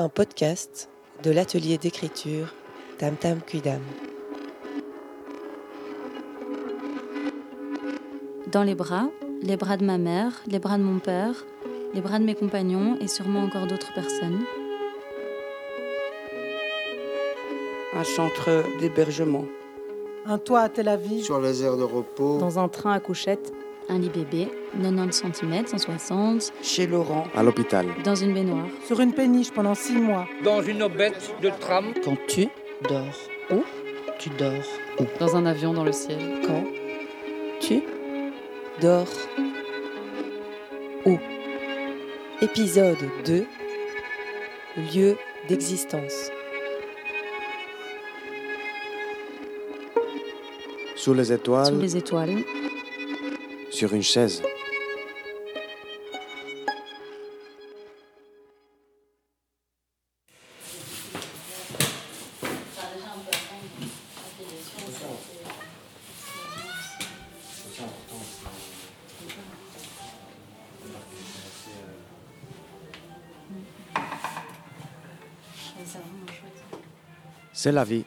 un podcast de l'atelier d'écriture Tam Tam Cuidam. Dans les bras, les bras de ma mère, les bras de mon père, les bras de mes compagnons et sûrement encore d'autres personnes. Un centre d'hébergement. Un toit à Tel Aviv. Sur les aires de repos. Dans un train à couchette. Un lit bébé, 90 cm, 160. Chez Laurent. À l'hôpital. Dans une baignoire. Sur une péniche pendant six mois. Dans une aubette de tram. Quand tu dors où? Tu dors où? Dans un avion dans le ciel. Quand tu dors où? Épisode 2 Lieu d'existence. Sous les étoiles. Sous les étoiles. Sur une chaise. C'est la vie.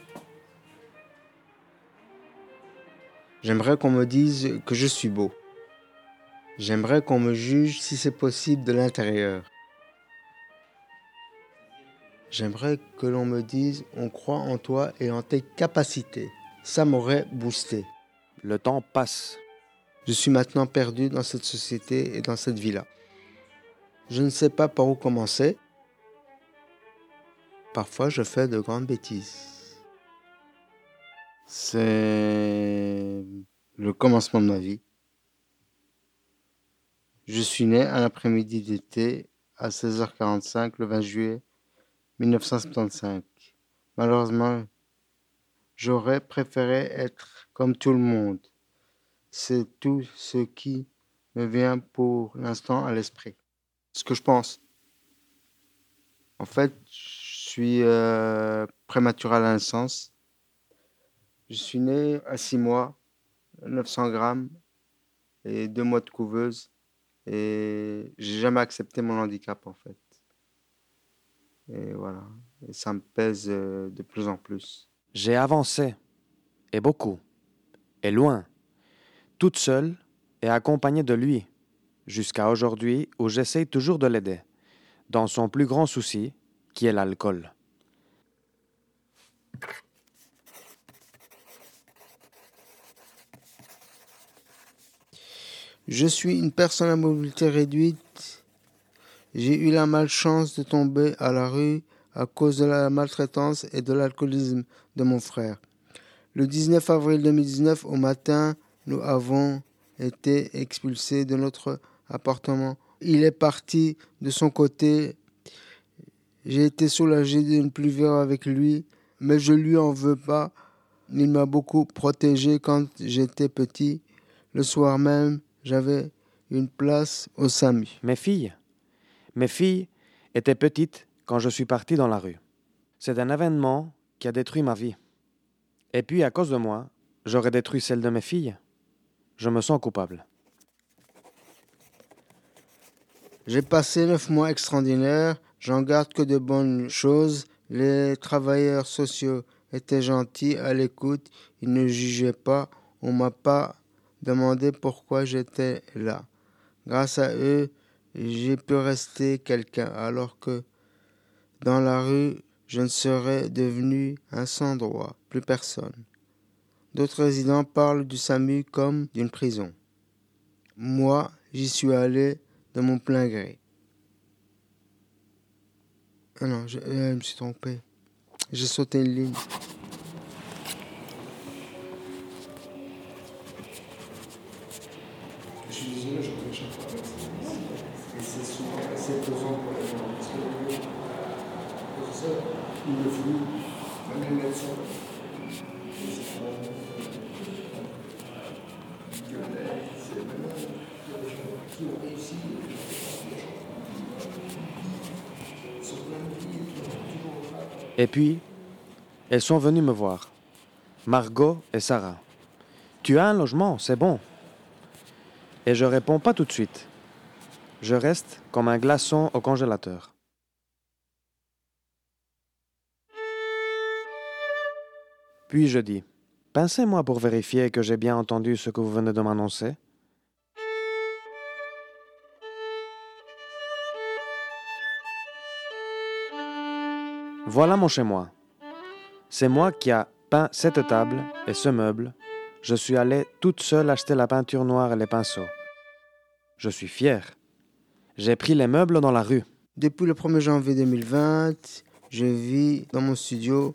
J'aimerais qu'on me dise que je suis beau. J'aimerais qu'on me juge si c'est possible de l'intérieur. J'aimerais que l'on me dise on croit en toi et en tes capacités. Ça m'aurait boosté. Le temps passe. Je suis maintenant perdu dans cette société et dans cette vie-là. Je ne sais pas par où commencer. Parfois, je fais de grandes bêtises. C'est le commencement de ma vie. Je suis né un après-midi d'été à 16h45 le 20 juillet 1975. Malheureusement, j'aurais préféré être comme tout le monde. C'est tout ce qui me vient pour l'instant à l'esprit. Ce que je pense. En fait, je suis euh, prématuré à la naissance. Je suis né à 6 mois, 900 grammes et 2 mois de couveuse. Et j'ai jamais accepté mon handicap en fait. Et voilà. Ça me pèse de plus en plus. J'ai avancé. Et beaucoup. Et loin. Toute seule et accompagnée de lui. Jusqu'à aujourd'hui où j'essaye toujours de l'aider. Dans son plus grand souci, qui est l'alcool. Je suis une personne à mobilité réduite. J'ai eu la malchance de tomber à la rue à cause de la maltraitance et de l'alcoolisme de mon frère. Le 19 avril 2019 au matin, nous avons été expulsés de notre appartement. Il est parti de son côté. J'ai été soulagé de ne plus vivre avec lui, mais je lui en veux pas. Il m'a beaucoup protégé quand j'étais petit. Le soir même, j'avais une place au SAMU. Mes filles, mes filles étaient petites quand je suis parti dans la rue. C'est un événement qui a détruit ma vie. Et puis, à cause de moi, j'aurais détruit celle de mes filles. Je me sens coupable. J'ai passé neuf mois extraordinaires. J'en garde que de bonnes choses. Les travailleurs sociaux étaient gentils, à l'écoute. Ils ne jugeaient pas. On m'a pas demandé pourquoi j'étais là. Grâce à eux, j'ai pu rester quelqu'un alors que dans la rue, je ne serais devenu un sans-droit, plus personne. D'autres résidents parlent du SAMU comme d'une prison. Moi, j'y suis allé de mon plein gré. Ah non, je, euh, je me suis trompé. J'ai sauté une ligne. Désolé, je reviens chaque fois. Et c'est souvent assez pesant pour les gens. Parce que le professeur, il le flou, même les médecins. Et puis, elles sont venues me voir. Margot et Sarah. Tu as un logement, c'est bon et je réponds pas tout de suite. Je reste comme un glaçon au congélateur. Puis je dis Pincez-moi pour vérifier que j'ai bien entendu ce que vous venez de m'annoncer. Voilà mon chez-moi. C'est moi qui a peint cette table et ce meuble je suis allé toute seule acheter la peinture noire et les pinceaux. Je suis fier. J'ai pris les meubles dans la rue. Depuis le 1er janvier 2020, je vis dans mon studio.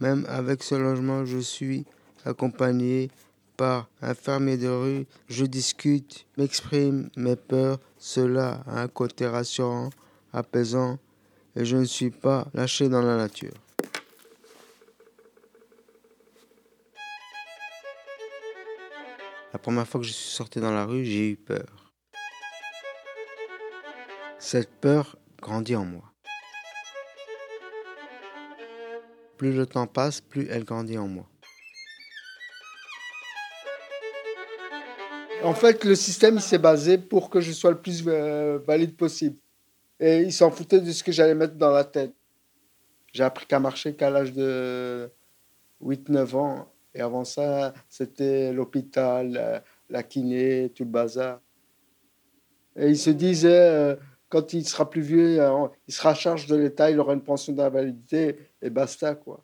Même avec ce logement, je suis accompagné par un fermier de rue. Je discute, m'exprime mes peurs. Cela a un côté rassurant, apaisant, et je ne suis pas lâché dans la nature. Première fois que je suis sorti dans la rue, j'ai eu peur. Cette peur grandit en moi. Plus le temps passe, plus elle grandit en moi. En fait, le système s'est basé pour que je sois le plus euh, valide possible. Et il s'en foutait de ce que j'allais mettre dans la tête. J'ai appris qu'à marcher qu'à l'âge de 8-9 ans. Et avant ça, c'était l'hôpital, la, kiné, tout le bazar. Et il se disait, euh, quand il sera plus vieux, euh, il sera à charge de l'État, il aura une pension d'invalidité, et basta, quoi.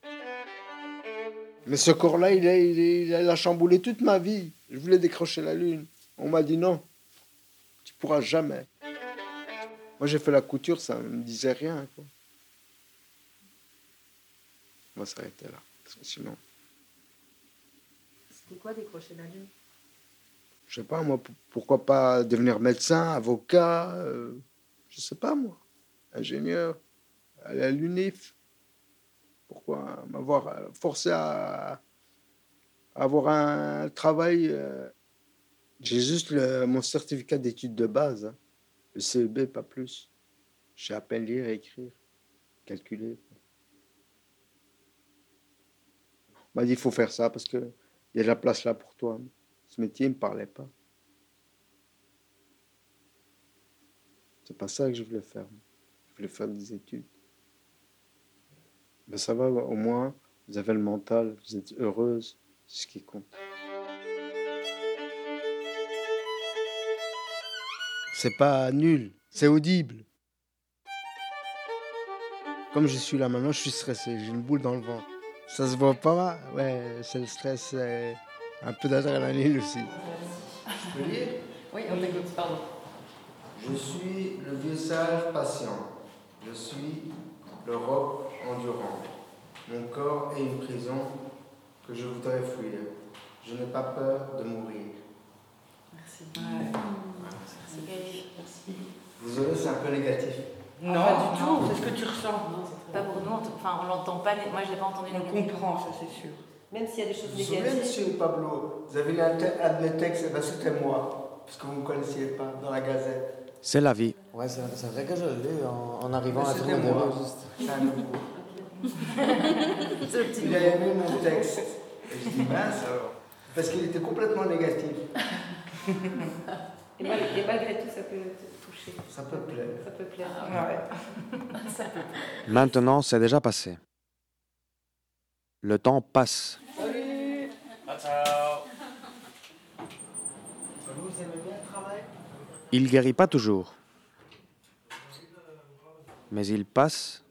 Mais ce corps-là, il a chamboulé toute ma vie. Je voulais décrocher la lune. On m'a dit non, tu pourras jamais. Moi, j'ai fait la couture, ça ne me disait rien, quoi. On va s'arrêter là, parce que sinon... C'était quoi décrocher la lune? Je sais pas moi, pourquoi pas devenir médecin, avocat, euh, je sais pas moi, ingénieur, aller à l'UNIF. Pourquoi m'avoir euh, forcé à, avoir un travail euh, J'ai juste mon certificat d'études de base, hein. le CEB, pas plus. Je sais à peine lire et écrire, calculer. On m'a dit il faut faire ça parce qu'il y a de la place là pour toi. Ce métier ne me parlait pas. C'est pas ça que je voulais faire. Je voulais faire des études. Mais ça va, au moins, vous avez le mental, vous êtes heureuse, c'est ce qui compte. C'est pas nul, c'est audible. Comme je suis là maintenant, je suis stressé, j'ai une boule dans le ventre. Ça se voit pas, ouais, c'est le stress, c'est un peu d'adrénaline aussi. Je peux lire Oui, on t'écoute, pardon. Je suis le vieux sage patient. Je suis le roc endurant. Mon corps est une prison que je voudrais fuir. Je n'ai pas peur de mourir. Merci. Désolé, c'est un peu négatif. Non, pas du tout. c'est ce que tu ressens. Pas enfin on l'entend pas, moi je l'ai pas entendu On comprend, ça c'est sûr. Même s'il y a des choses Vous vous souvenez, négatives. monsieur Pablo, vous avez lu un, de mes textes, eh ben, c'était moi, parce que vous ne me connaissiez pas, dans la Gazette. C'est la vie. Ouais, c'est vrai que je l'ai lu en, en arrivant Mais à tourner des moi. registres. C'est un nouveau. Il a aimé mon texte. Et je dis mince alors. Parce qu'il était complètement négatif. Et, mal- et malgré tout, ça peut te toucher. Ça peut plaire. Ça peut plaire. Ouais. Maintenant, c'est déjà passé. Le temps passe. Vous aimez bien le travail? Il guérit pas toujours. Mais il passe.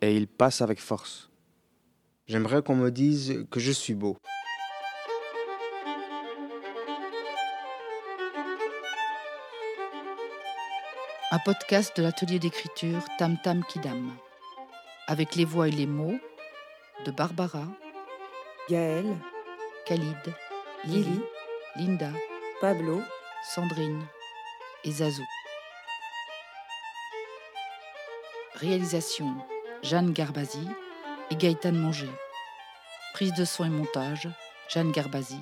Et il passe avec force. J'aimerais qu'on me dise que je suis beau. Un podcast de l'atelier d'écriture Tam Tam Kidam. Avec les voix et les mots de Barbara, Gaël, Khalid, Lily, Lily, Linda, Pablo, Sandrine et Zazou. Réalisation Jeanne Garbazi et Gaëtan Manger. Prise de son et montage Jeanne Garbazi,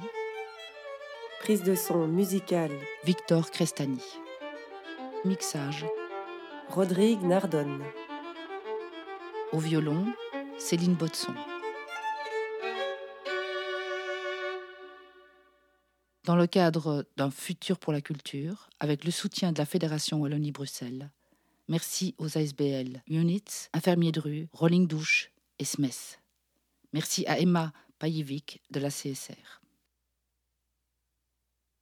prise de son musicale, Victor Crestani. Mixage Rodrigue Nardone. au violon Céline Botson. Dans le cadre d'un futur pour la culture, avec le soutien de la Fédération Wallonie-Bruxelles, Merci aux ASBL, Units, Infirmiers de rue, Rolling Douche et SMES. Merci à Emma Payevic de la CSR.